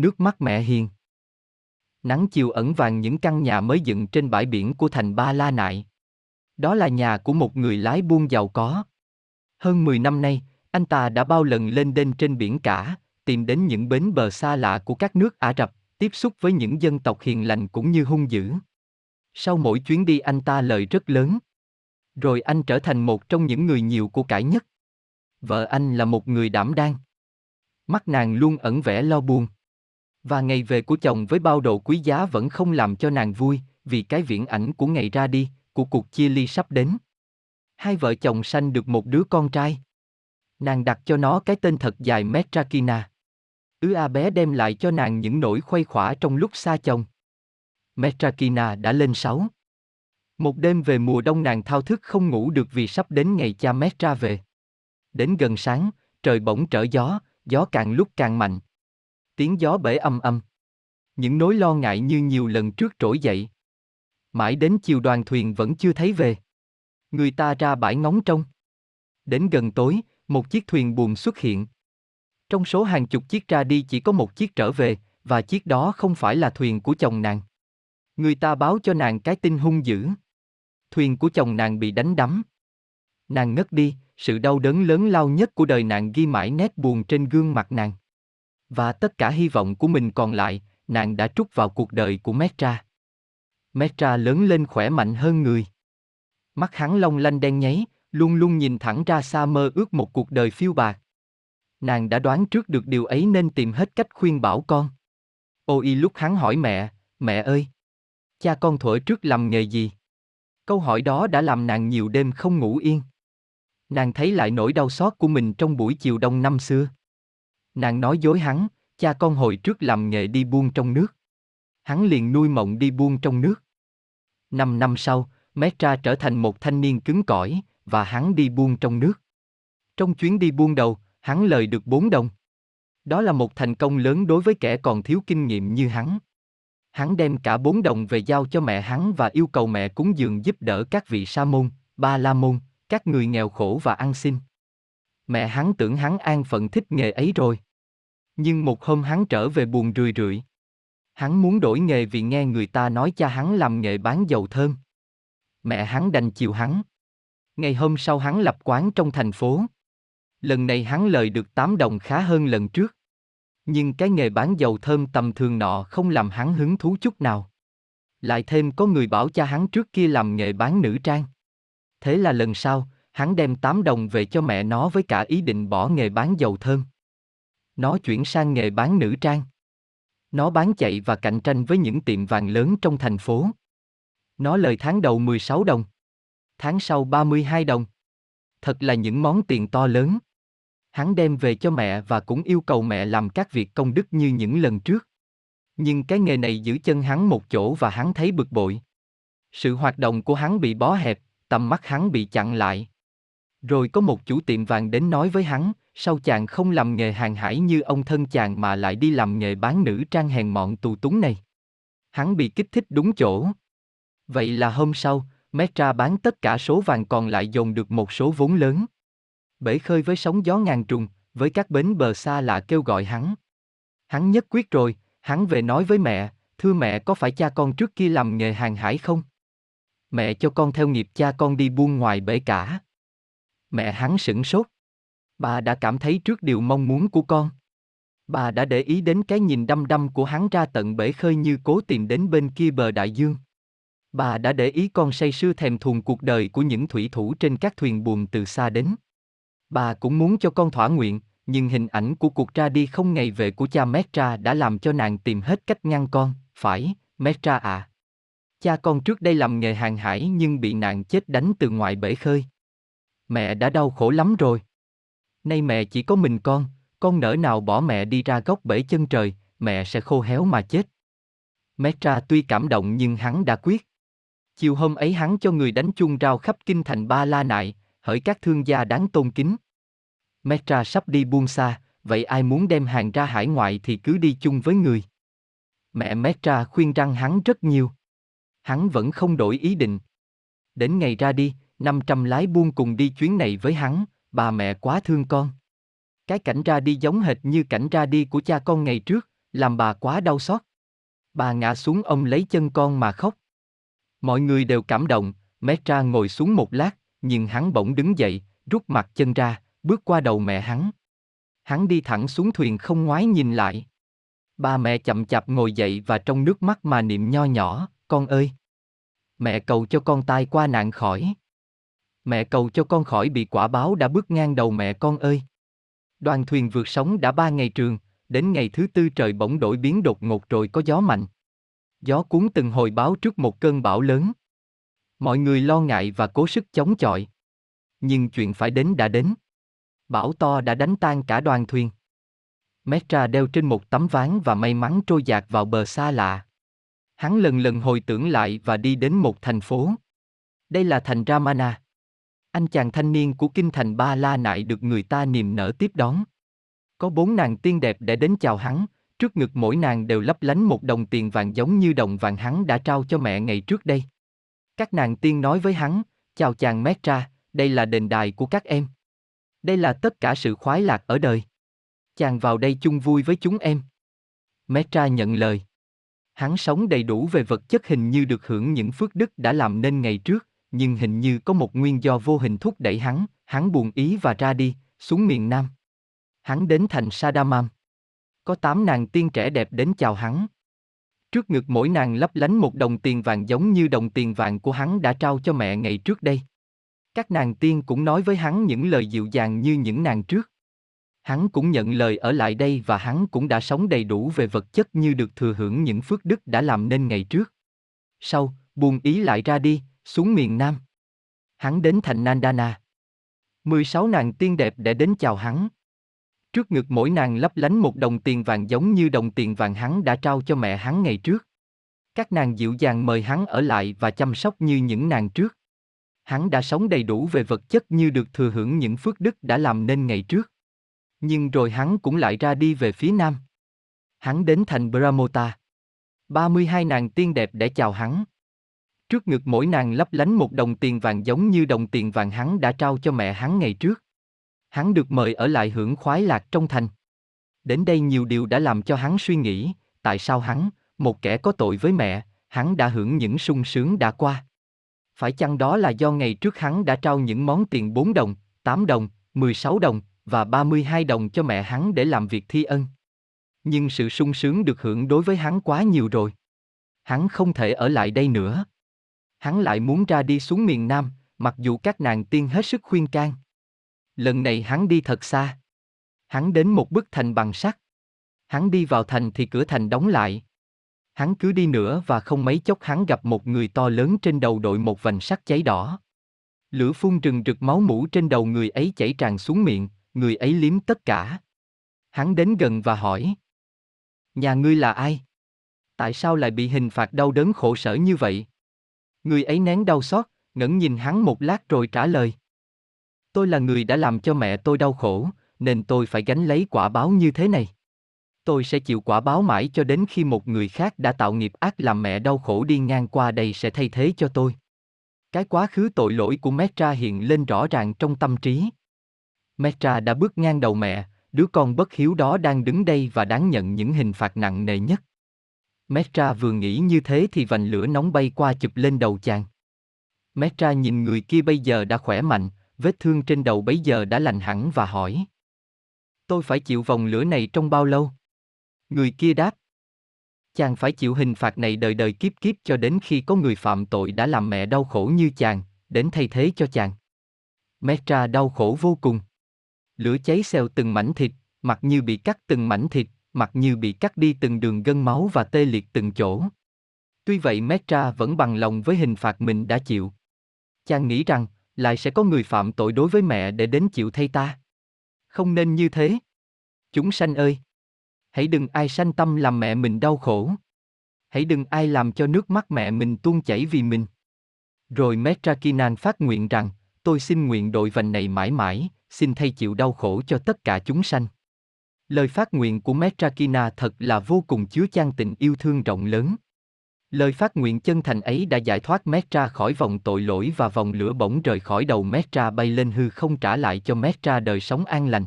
nước mắt mẹ hiền. Nắng chiều ẩn vàng những căn nhà mới dựng trên bãi biển của thành Ba La Nại. Đó là nhà của một người lái buôn giàu có. Hơn 10 năm nay, anh ta đã bao lần lên đên trên biển cả, tìm đến những bến bờ xa lạ của các nước Ả Rập, tiếp xúc với những dân tộc hiền lành cũng như hung dữ. Sau mỗi chuyến đi anh ta lời rất lớn. Rồi anh trở thành một trong những người nhiều của cải nhất. Vợ anh là một người đảm đang. Mắt nàng luôn ẩn vẻ lo buồn. Và ngày về của chồng với bao đồ quý giá vẫn không làm cho nàng vui, vì cái viễn ảnh của ngày ra đi, của cuộc chia ly sắp đến. Hai vợ chồng sanh được một đứa con trai. Nàng đặt cho nó cái tên thật dài Metrakina. Ứ A bé đem lại cho nàng những nỗi khuây khỏa trong lúc xa chồng. Metrakina đã lên sáu. Một đêm về mùa đông nàng thao thức không ngủ được vì sắp đến ngày cha Metra về. Đến gần sáng, trời bỗng trở gió, gió càng lúc càng mạnh. Tiếng gió bể âm âm. Những nỗi lo ngại như nhiều lần trước trỗi dậy. Mãi đến chiều đoàn thuyền vẫn chưa thấy về. Người ta ra bãi ngóng trông. Đến gần tối, một chiếc thuyền buồm xuất hiện. Trong số hàng chục chiếc ra đi chỉ có một chiếc trở về, và chiếc đó không phải là thuyền của chồng nàng. Người ta báo cho nàng cái tin hung dữ. Thuyền của chồng nàng bị đánh đắm. Nàng ngất đi, sự đau đớn lớn lao nhất của đời nàng ghi mãi nét buồn trên gương mặt nàng. Và tất cả hy vọng của mình còn lại, nàng đã trút vào cuộc đời của Metra. Metra lớn lên khỏe mạnh hơn người. Mắt hắn long lanh đen nháy, luôn luôn nhìn thẳng ra xa mơ ước một cuộc đời phiêu bạc. Nàng đã đoán trước được điều ấy nên tìm hết cách khuyên bảo con. Ôi lúc hắn hỏi mẹ, mẹ ơi! Cha con thuở trước làm nghề gì? Câu hỏi đó đã làm nàng nhiều đêm không ngủ yên. Nàng thấy lại nỗi đau xót của mình trong buổi chiều đông năm xưa. Nàng nói dối hắn, cha con hồi trước làm nghề đi buôn trong nước. Hắn liền nuôi mộng đi buôn trong nước. Năm năm sau, Metra trở thành một thanh niên cứng cỏi, và hắn đi buôn trong nước. Trong chuyến đi buôn đầu, hắn lời được bốn đồng. Đó là một thành công lớn đối với kẻ còn thiếu kinh nghiệm như hắn. Hắn đem cả bốn đồng về giao cho mẹ hắn và yêu cầu mẹ cúng dường giúp đỡ các vị sa môn, ba la môn, các người nghèo khổ và ăn xin. Mẹ hắn tưởng hắn an phận thích nghề ấy rồi. Nhưng một hôm hắn trở về buồn rười rượi. Hắn muốn đổi nghề vì nghe người ta nói cha hắn làm nghề bán dầu thơm. Mẹ hắn đành chiều hắn. Ngày hôm sau hắn lập quán trong thành phố. Lần này hắn lời được 8 đồng khá hơn lần trước. Nhưng cái nghề bán dầu thơm tầm thường nọ không làm hắn hứng thú chút nào. Lại thêm có người bảo cha hắn trước kia làm nghề bán nữ trang. Thế là lần sau, hắn đem 8 đồng về cho mẹ nó với cả ý định bỏ nghề bán dầu thơm. Nó chuyển sang nghề bán nữ trang. Nó bán chạy và cạnh tranh với những tiệm vàng lớn trong thành phố. Nó lời tháng đầu 16 đồng. Tháng sau 32 đồng. Thật là những món tiền to lớn. Hắn đem về cho mẹ và cũng yêu cầu mẹ làm các việc công đức như những lần trước. Nhưng cái nghề này giữ chân hắn một chỗ và hắn thấy bực bội. Sự hoạt động của hắn bị bó hẹp, tầm mắt hắn bị chặn lại. Rồi có một chủ tiệm vàng đến nói với hắn, sao chàng không làm nghề hàng hải như ông thân chàng mà lại đi làm nghề bán nữ trang hèn mọn tù túng này. Hắn bị kích thích đúng chỗ. Vậy là hôm sau, Metra bán tất cả số vàng còn lại dồn được một số vốn lớn. Bể khơi với sóng gió ngàn trùng, với các bến bờ xa lạ kêu gọi hắn. Hắn nhất quyết rồi, hắn về nói với mẹ, thưa mẹ có phải cha con trước kia làm nghề hàng hải không? Mẹ cho con theo nghiệp cha con đi buôn ngoài bể cả. Mẹ hắn sửng sốt. Bà đã cảm thấy trước điều mong muốn của con. Bà đã để ý đến cái nhìn đăm đăm của hắn ra tận bể khơi như cố tìm đến bên kia bờ đại dương. Bà đã để ý con say sưa thèm thuồng cuộc đời của những thủy thủ trên các thuyền buồm từ xa đến. Bà cũng muốn cho con thỏa nguyện, nhưng hình ảnh của cuộc ra đi không ngày về của cha Metra đã làm cho nàng tìm hết cách ngăn con, phải, Metra à. Cha con trước đây làm nghề hàng hải nhưng bị nạn chết đánh từ ngoài bể khơi. Mẹ đã đau khổ lắm rồi. Nay mẹ chỉ có mình con, con nỡ nào bỏ mẹ đi ra góc bể chân trời, mẹ sẽ khô héo mà chết. Metra tuy cảm động nhưng hắn đã quyết. Chiều hôm ấy hắn cho người đánh chung rao khắp kinh thành Ba La Nại, hỡi các thương gia đáng tôn kính. Metra sắp đi buông xa, vậy ai muốn đem hàng ra hải ngoại thì cứ đi chung với người. Mẹ Metra khuyên răng hắn rất nhiều. Hắn vẫn không đổi ý định. Đến ngày ra đi, 500 lái buôn cùng đi chuyến này với hắn, bà mẹ quá thương con. Cái cảnh ra đi giống hệt như cảnh ra đi của cha con ngày trước, làm bà quá đau xót. Bà ngã xuống ông lấy chân con mà khóc. Mọi người đều cảm động, Metra ngồi xuống một lát, nhưng hắn bỗng đứng dậy, rút mặt chân ra, bước qua đầu mẹ hắn. Hắn đi thẳng xuống thuyền không ngoái nhìn lại. Ba mẹ chậm chạp ngồi dậy và trong nước mắt mà niệm nho nhỏ, con ơi. Mẹ cầu cho con tai qua nạn khỏi. Mẹ cầu cho con khỏi bị quả báo đã bước ngang đầu mẹ con ơi. Đoàn thuyền vượt sóng đã ba ngày trường, đến ngày thứ tư trời bỗng đổi biến đột ngột rồi có gió mạnh. Gió cuốn từng hồi báo trước một cơn bão lớn. Mọi người lo ngại và cố sức chống chọi. Nhưng chuyện phải đến đã đến. Bão to đã đánh tan cả đoàn thuyền. Metra đeo trên một tấm ván và may mắn trôi dạt vào bờ xa lạ. Hắn lần lần hồi tưởng lại và đi đến một thành phố. Đây là thành Ramana. Anh chàng thanh niên của kinh thành Ba La Nại được người ta niềm nở tiếp đón. Có bốn nàng tiên đẹp để đến chào hắn, trước ngực mỗi nàng đều lấp lánh một đồng tiền vàng giống như đồng vàng hắn đã trao cho mẹ ngày trước đây. Các nàng tiên nói với hắn, chào chàng Metra, đây là đền đài của các em. Đây là tất cả sự khoái lạc ở đời. Chàng vào đây chung vui với chúng em. Metra nhận lời. Hắn sống đầy đủ về vật chất hình như được hưởng những phước đức đã làm nên ngày trước, nhưng hình như có một nguyên do vô hình thúc đẩy hắn, hắn buồn ý và ra đi, xuống miền Nam. Hắn đến thành Sadamam. Có tám nàng tiên trẻ đẹp đến chào hắn. Trước ngực mỗi nàng lấp lánh một đồng tiền vàng giống như đồng tiền vàng của hắn đã trao cho mẹ ngày trước đây. Các nàng tiên cũng nói với hắn những lời dịu dàng như những nàng trước. Hắn cũng nhận lời ở lại đây và hắn cũng đã sống đầy đủ về vật chất như được thừa hưởng những phước đức đã làm nên ngày trước. Sau, buồn ý lại ra đi, xuống miền Nam. Hắn đến thành Nandana. 16 nàng tiên đẹp để đến chào hắn. Trước ngực mỗi nàng lấp lánh một đồng tiền vàng giống như đồng tiền vàng hắn đã trao cho mẹ hắn ngày trước. Các nàng dịu dàng mời hắn ở lại và chăm sóc như những nàng trước. Hắn đã sống đầy đủ về vật chất như được thừa hưởng những phước đức đã làm nên ngày trước. Nhưng rồi hắn cũng lại ra đi về phía nam. Hắn đến thành Brahmota. 32 nàng tiên đẹp để chào hắn. Trước ngực mỗi nàng lấp lánh một đồng tiền vàng giống như đồng tiền vàng hắn đã trao cho mẹ hắn ngày trước. Hắn được mời ở lại hưởng khoái lạc trong thành. Đến đây nhiều điều đã làm cho hắn suy nghĩ, tại sao hắn, một kẻ có tội với mẹ, hắn đã hưởng những sung sướng đã qua. Phải chăng đó là do ngày trước hắn đã trao những món tiền 4 đồng, 8 đồng, 16 đồng và 32 đồng cho mẹ hắn để làm việc thi ân. Nhưng sự sung sướng được hưởng đối với hắn quá nhiều rồi. Hắn không thể ở lại đây nữa. Hắn lại muốn ra đi xuống miền Nam, mặc dù các nàng tiên hết sức khuyên can. Lần này hắn đi thật xa. Hắn đến một bức thành bằng sắt. Hắn đi vào thành thì cửa thành đóng lại. Hắn cứ đi nữa và không mấy chốc hắn gặp một người to lớn trên đầu đội một vành sắt cháy đỏ. Lửa phun rừng rực máu mũ trên đầu người ấy chảy tràn xuống miệng, người ấy liếm tất cả. Hắn đến gần và hỏi. Nhà ngươi là ai? Tại sao lại bị hình phạt đau đớn khổ sở như vậy? Người ấy nén đau xót, ngẩng nhìn hắn một lát rồi trả lời. Tôi là người đã làm cho mẹ tôi đau khổ, nên tôi phải gánh lấy quả báo như thế này. Tôi sẽ chịu quả báo mãi cho đến khi một người khác đã tạo nghiệp ác làm mẹ đau khổ đi ngang qua đây sẽ thay thế cho tôi. Cái quá khứ tội lỗi của Metra hiện lên rõ ràng trong tâm trí. Metra đã bước ngang đầu mẹ, đứa con bất hiếu đó đang đứng đây và đáng nhận những hình phạt nặng nề nhất. Metra vừa nghĩ như thế thì vành lửa nóng bay qua chụp lên đầu chàng. Metra nhìn người kia bây giờ đã khỏe mạnh, vết thương trên đầu bấy giờ đã lành hẳn và hỏi. Tôi phải chịu vòng lửa này trong bao lâu? Người kia đáp. Chàng phải chịu hình phạt này đời đời kiếp kiếp cho đến khi có người phạm tội đã làm mẹ đau khổ như chàng, đến thay thế cho chàng. Metra đau khổ vô cùng. Lửa cháy xèo từng mảnh thịt, mặt như bị cắt từng mảnh thịt, mặt như bị cắt đi từng đường gân máu và tê liệt từng chỗ. Tuy vậy Metra vẫn bằng lòng với hình phạt mình đã chịu. Chàng nghĩ rằng, lại sẽ có người phạm tội đối với mẹ để đến chịu thay ta. Không nên như thế. Chúng sanh ơi! Hãy đừng ai sanh tâm làm mẹ mình đau khổ. Hãy đừng ai làm cho nước mắt mẹ mình tuôn chảy vì mình. Rồi Metra Kinan phát nguyện rằng, tôi xin nguyện đội vành này mãi mãi, xin thay chịu đau khổ cho tất cả chúng sanh. Lời phát nguyện của Metrakina thật là vô cùng chứa chan tình yêu thương rộng lớn. Lời phát nguyện chân thành ấy đã giải thoát Metra khỏi vòng tội lỗi và vòng lửa bỗng rời khỏi đầu Metra bay lên hư không trả lại cho Metra đời sống an lành.